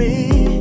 me.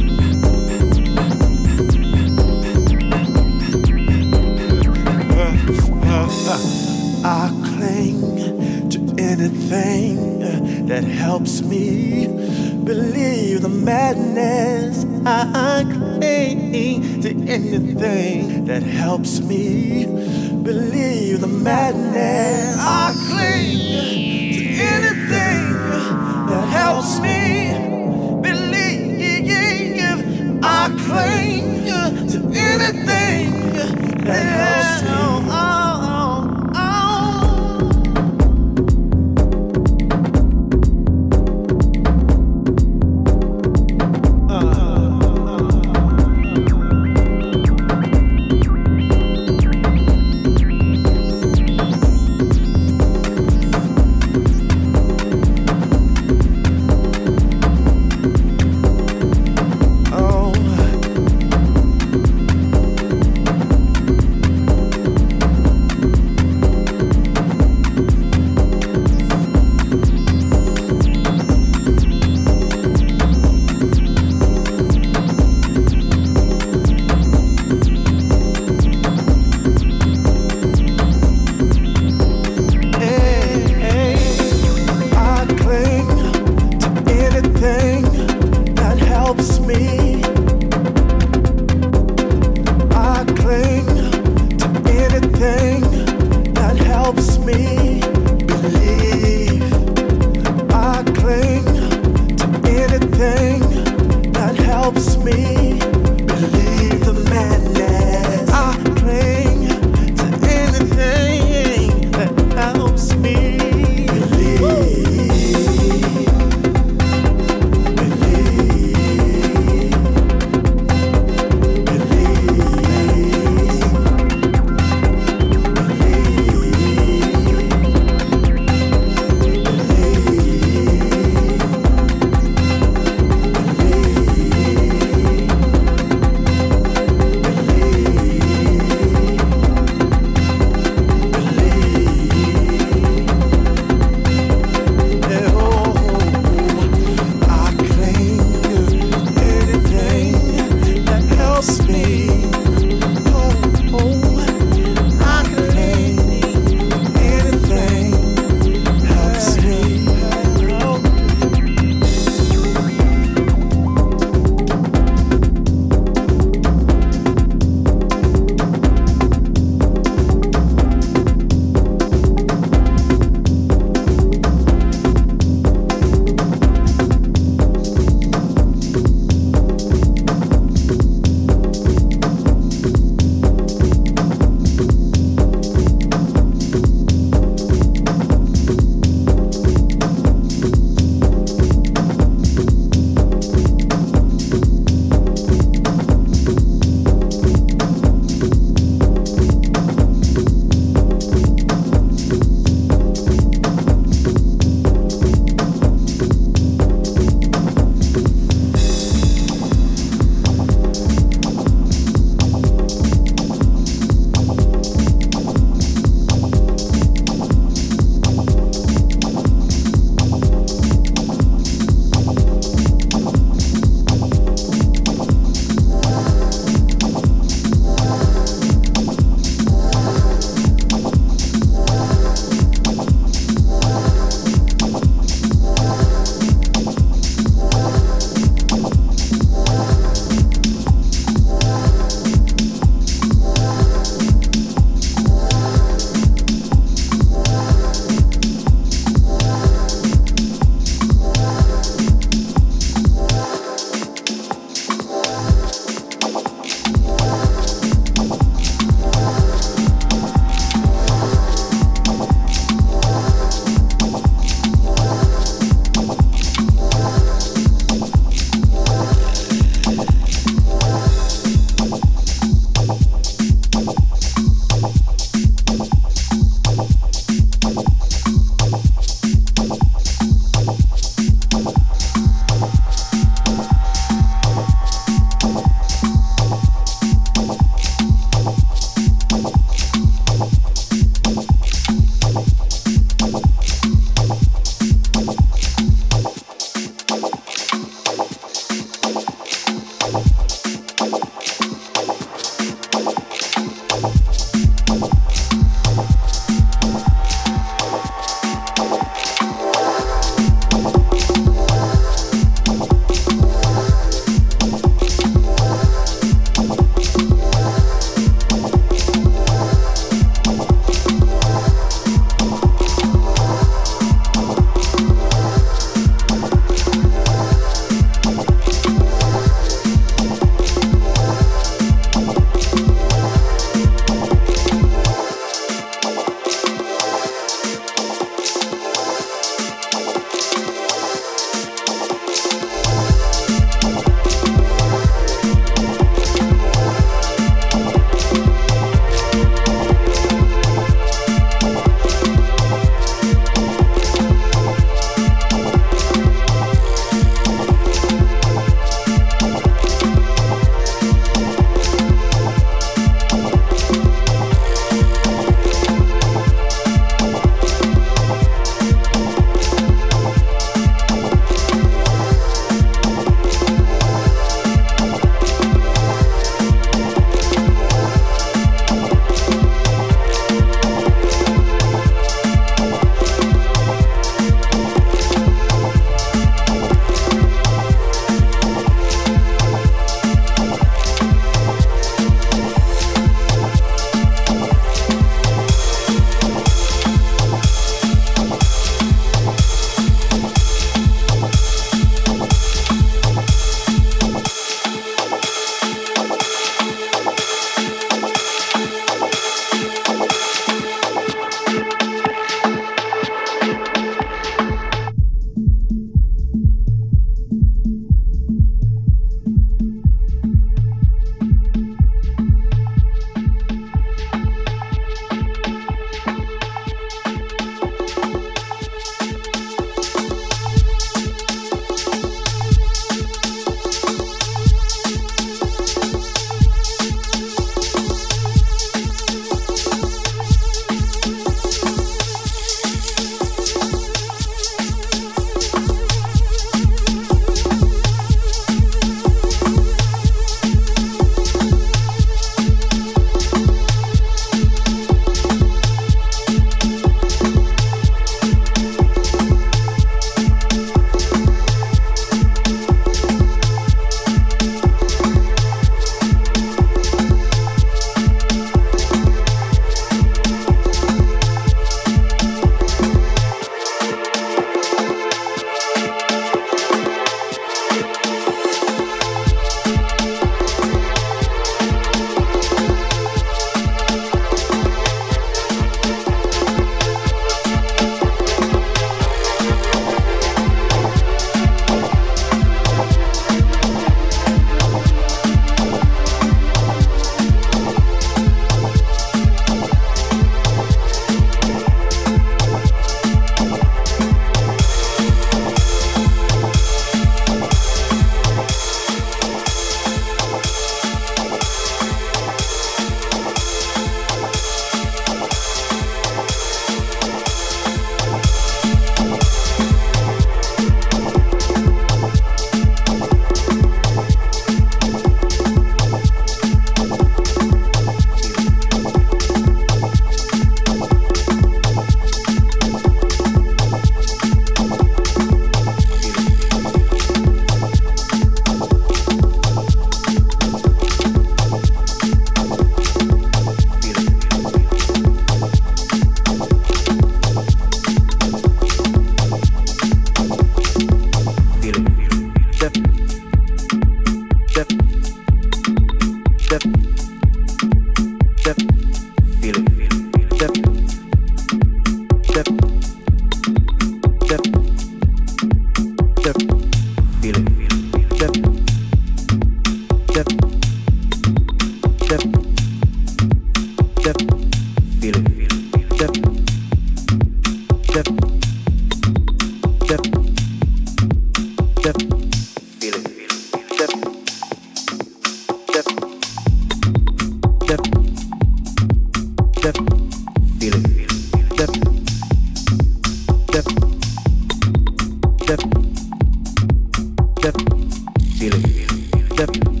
Görüşmek üzere.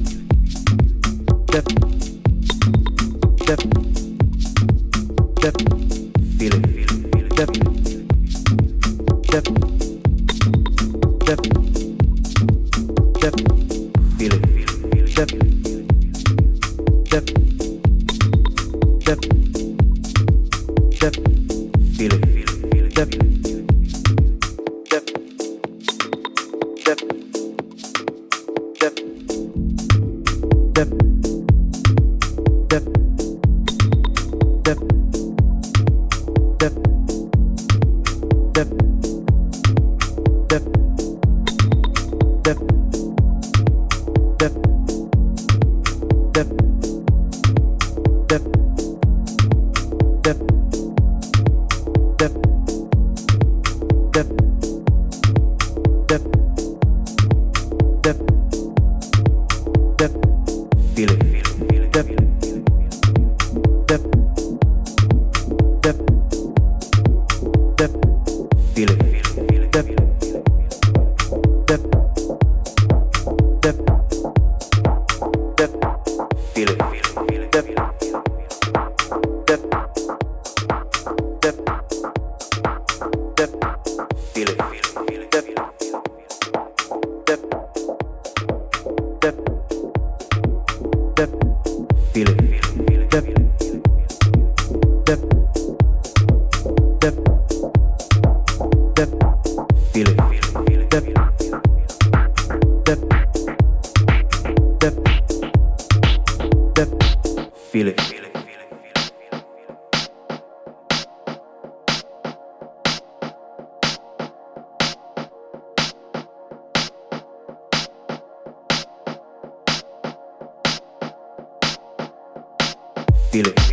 Feel it.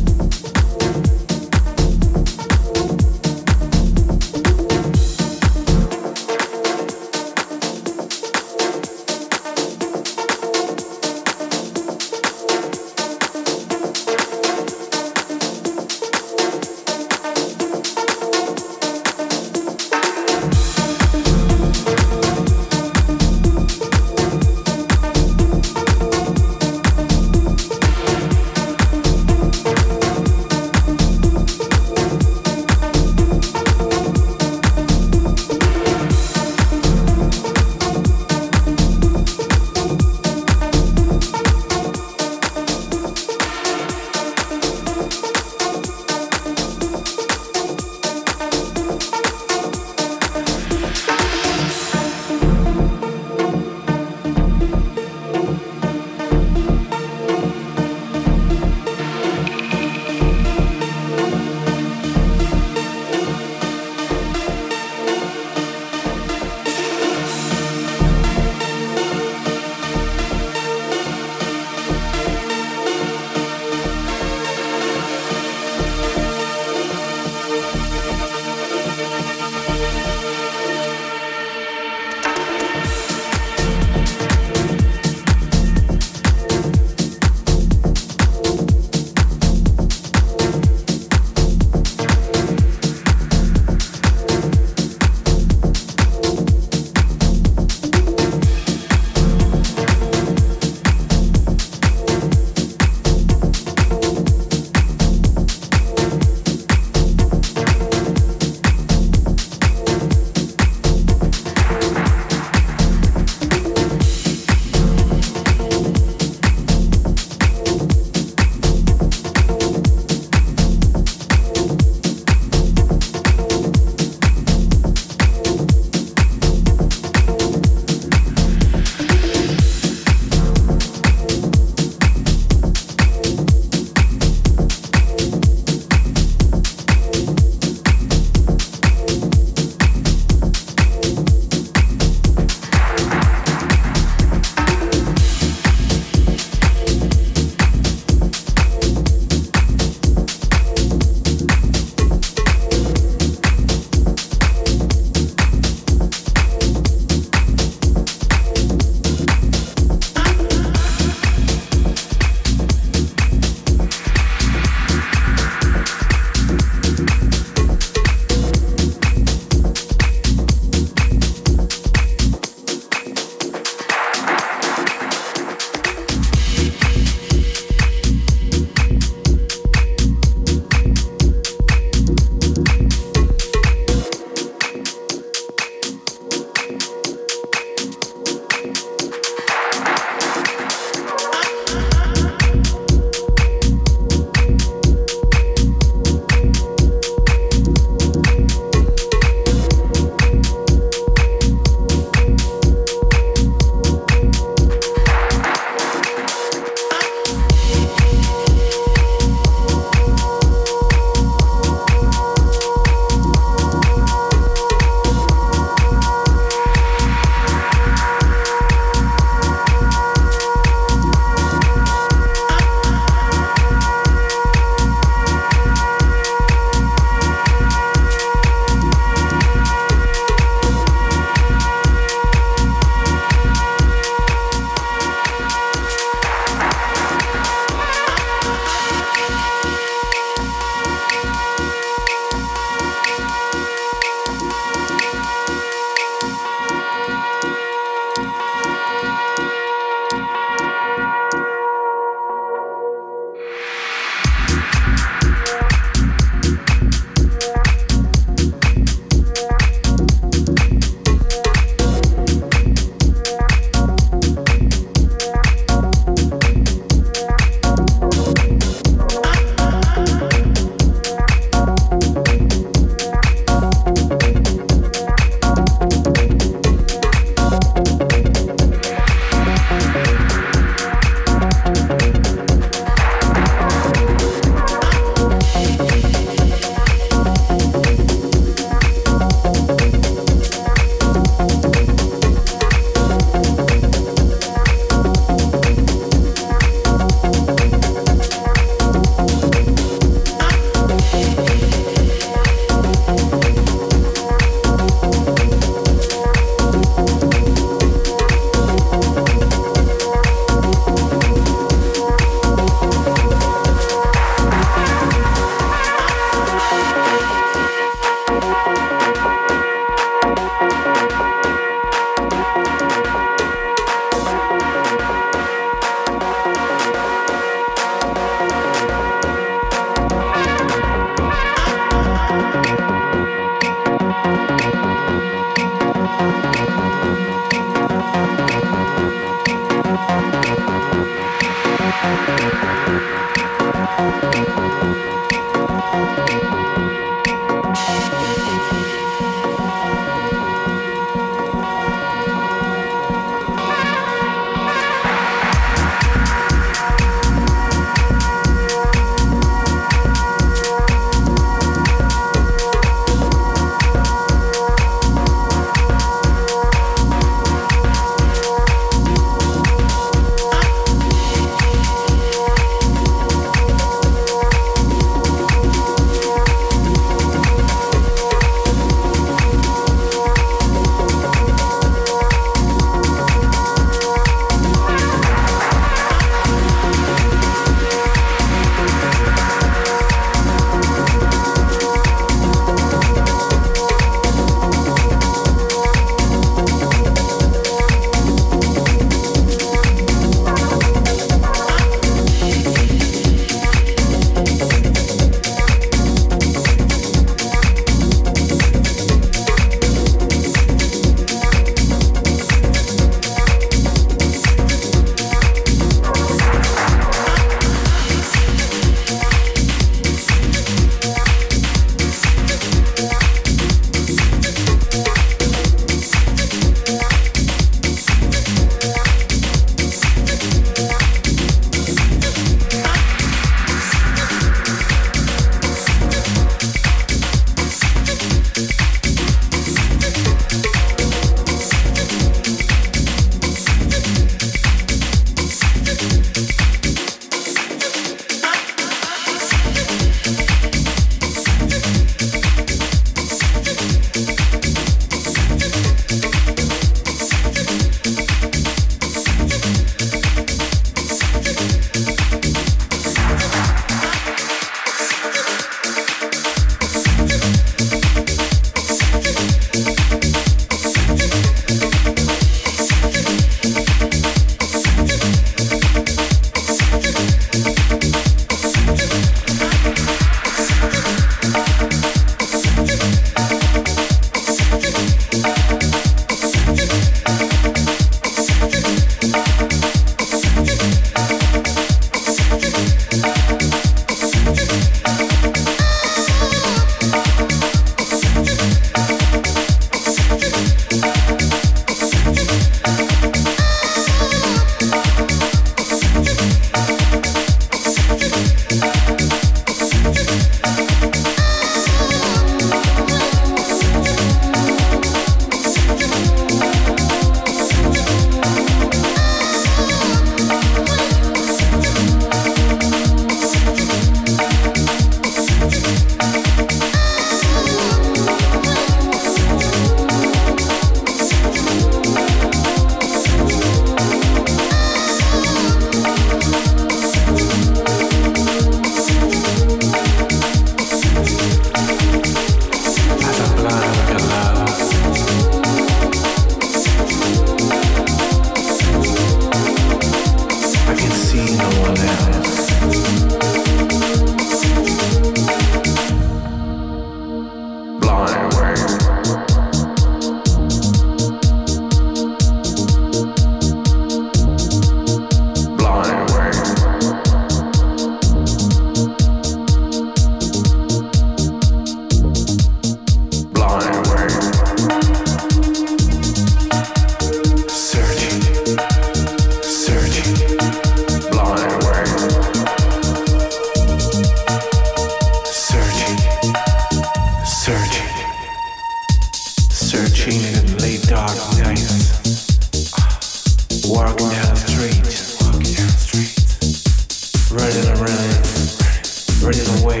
running away,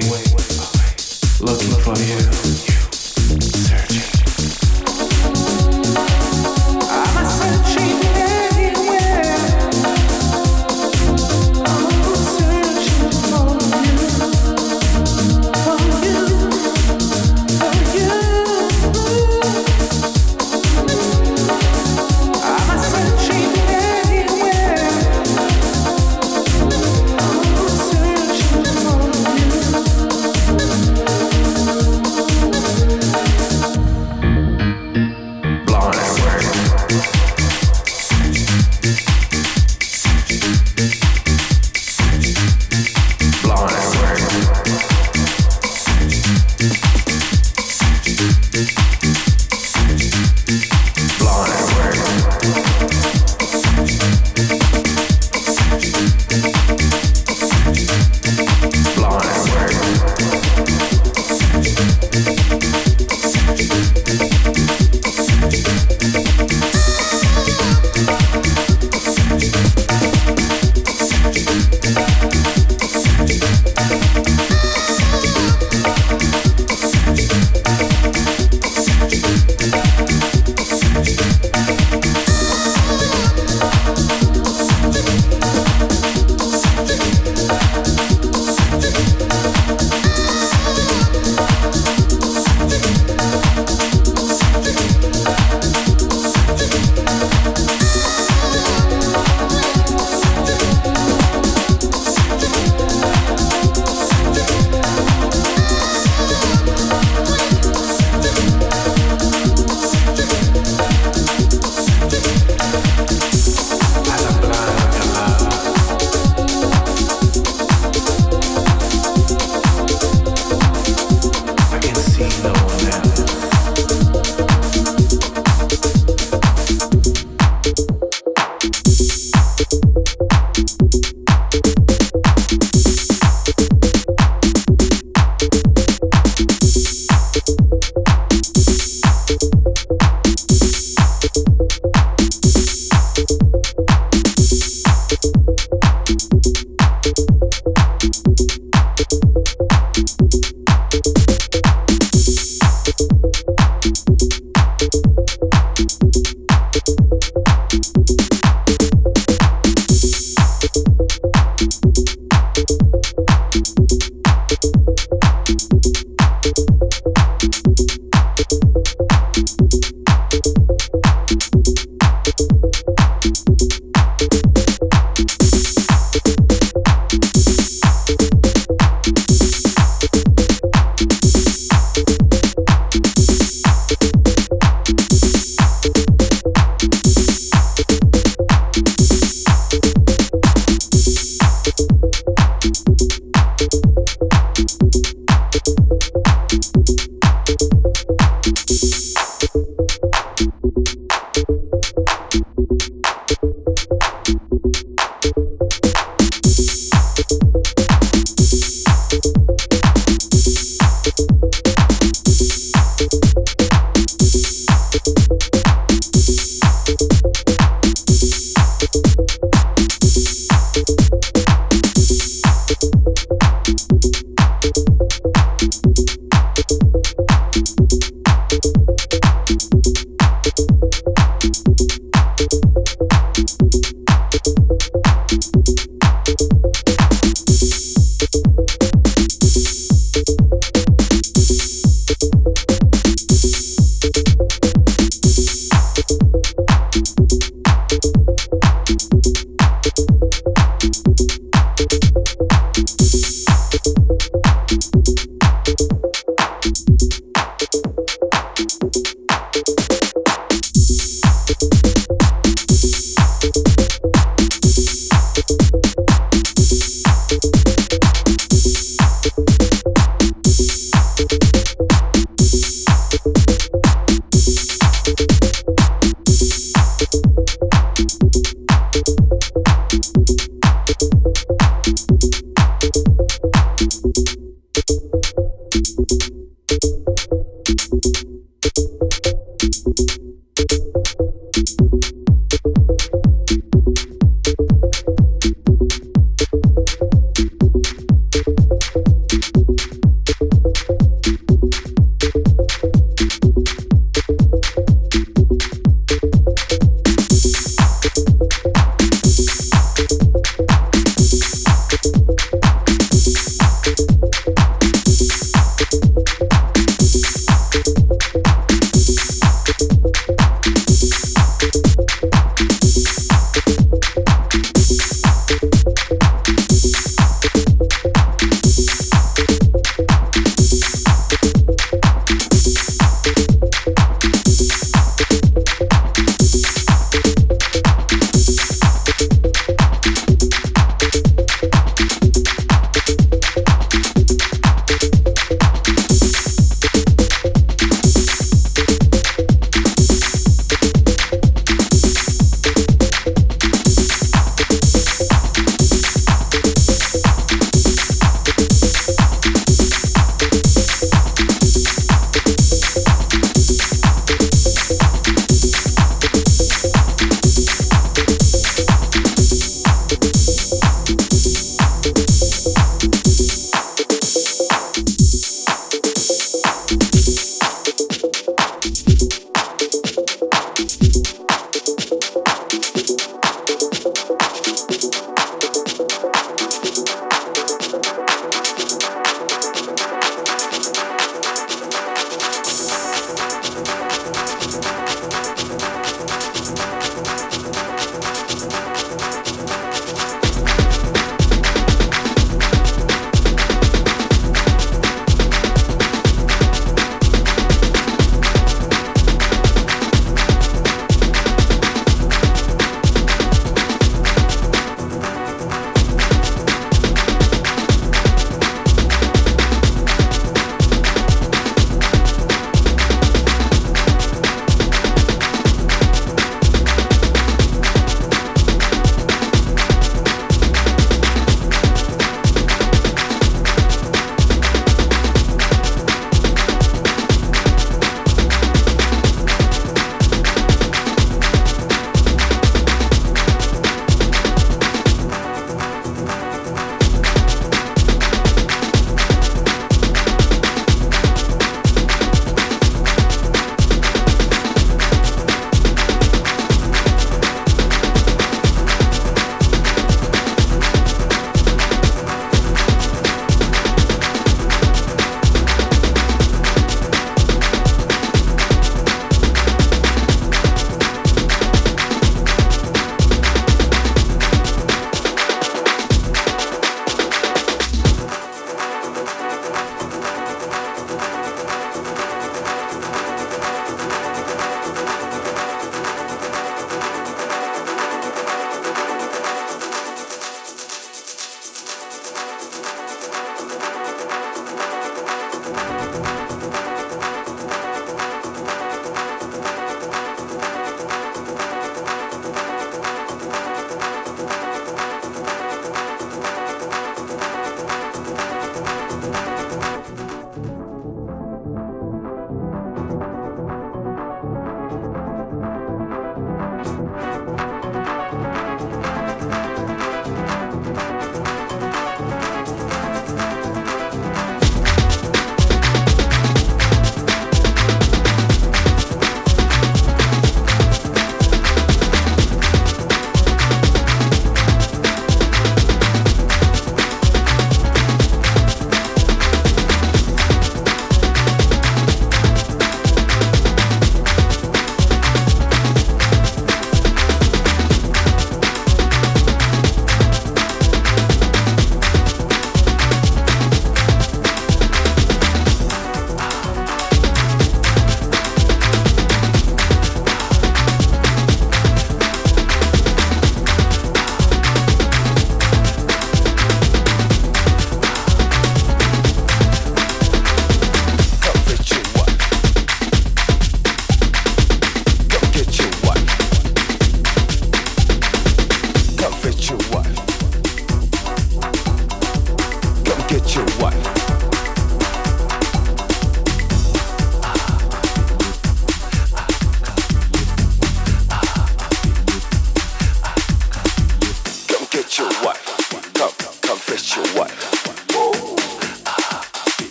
looking for you.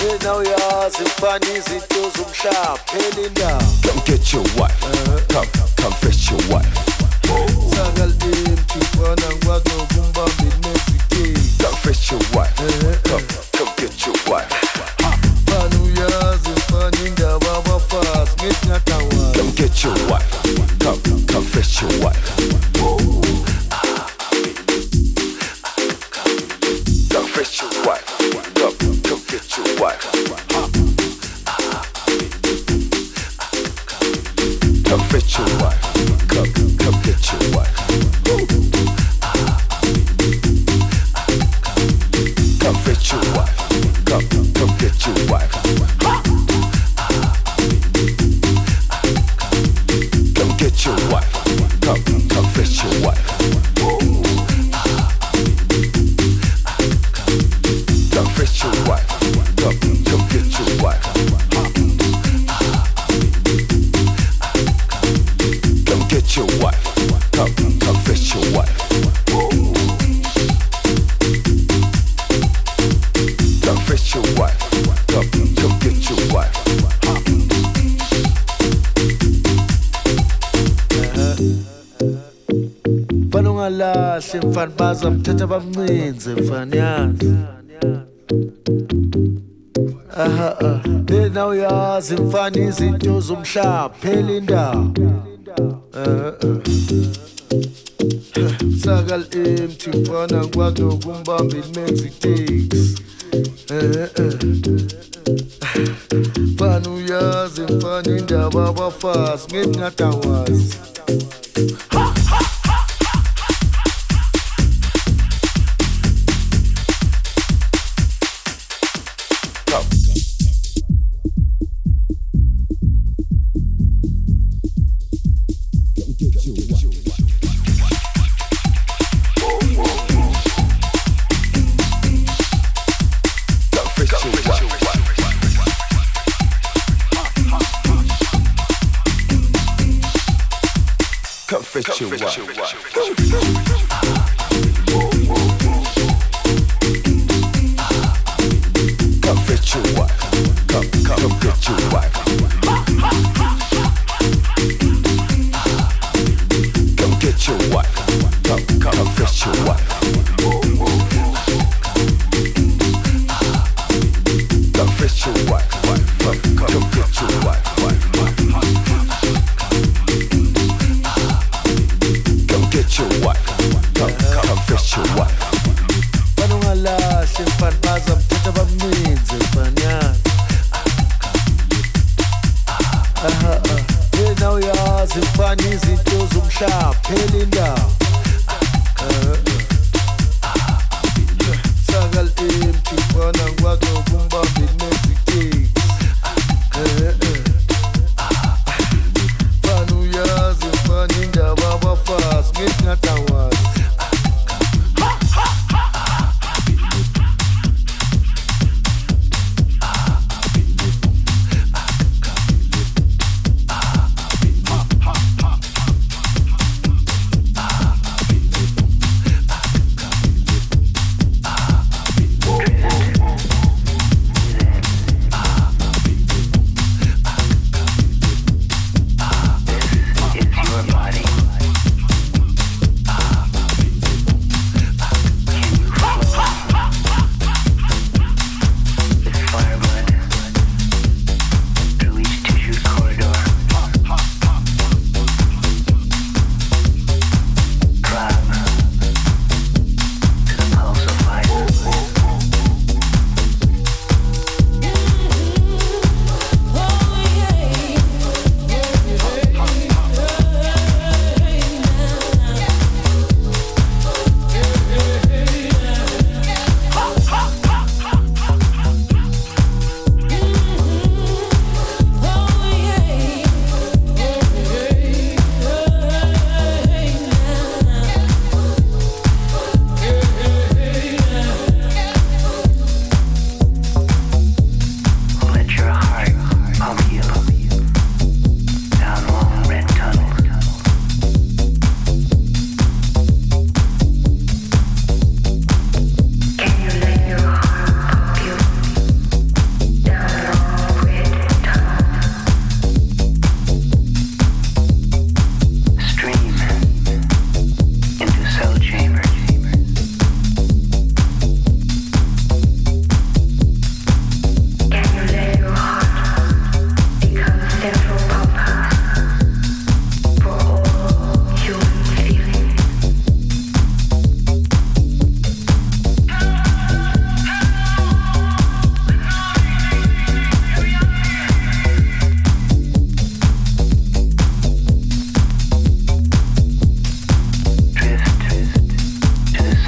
Mina uyazimfanisa into shop, phela down. Come get your wife. Come, come fetch your wife. Saka litimthi khona ngikwazokumbamba inezikeli Come fetch your wife. Come, come get your wife. Mina uyazi fana indaba Come get your wife. Come, come fetch your wife. bazamthatha bamncinze mfanyana aha lena uyazi mfana izinto zomhlaba phela indawo saka li-empty mfana kwanokumbamba ilimenza iteksi mfana uyazi mfana indaba abafazi ngethi ngadawazi ha!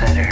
Better.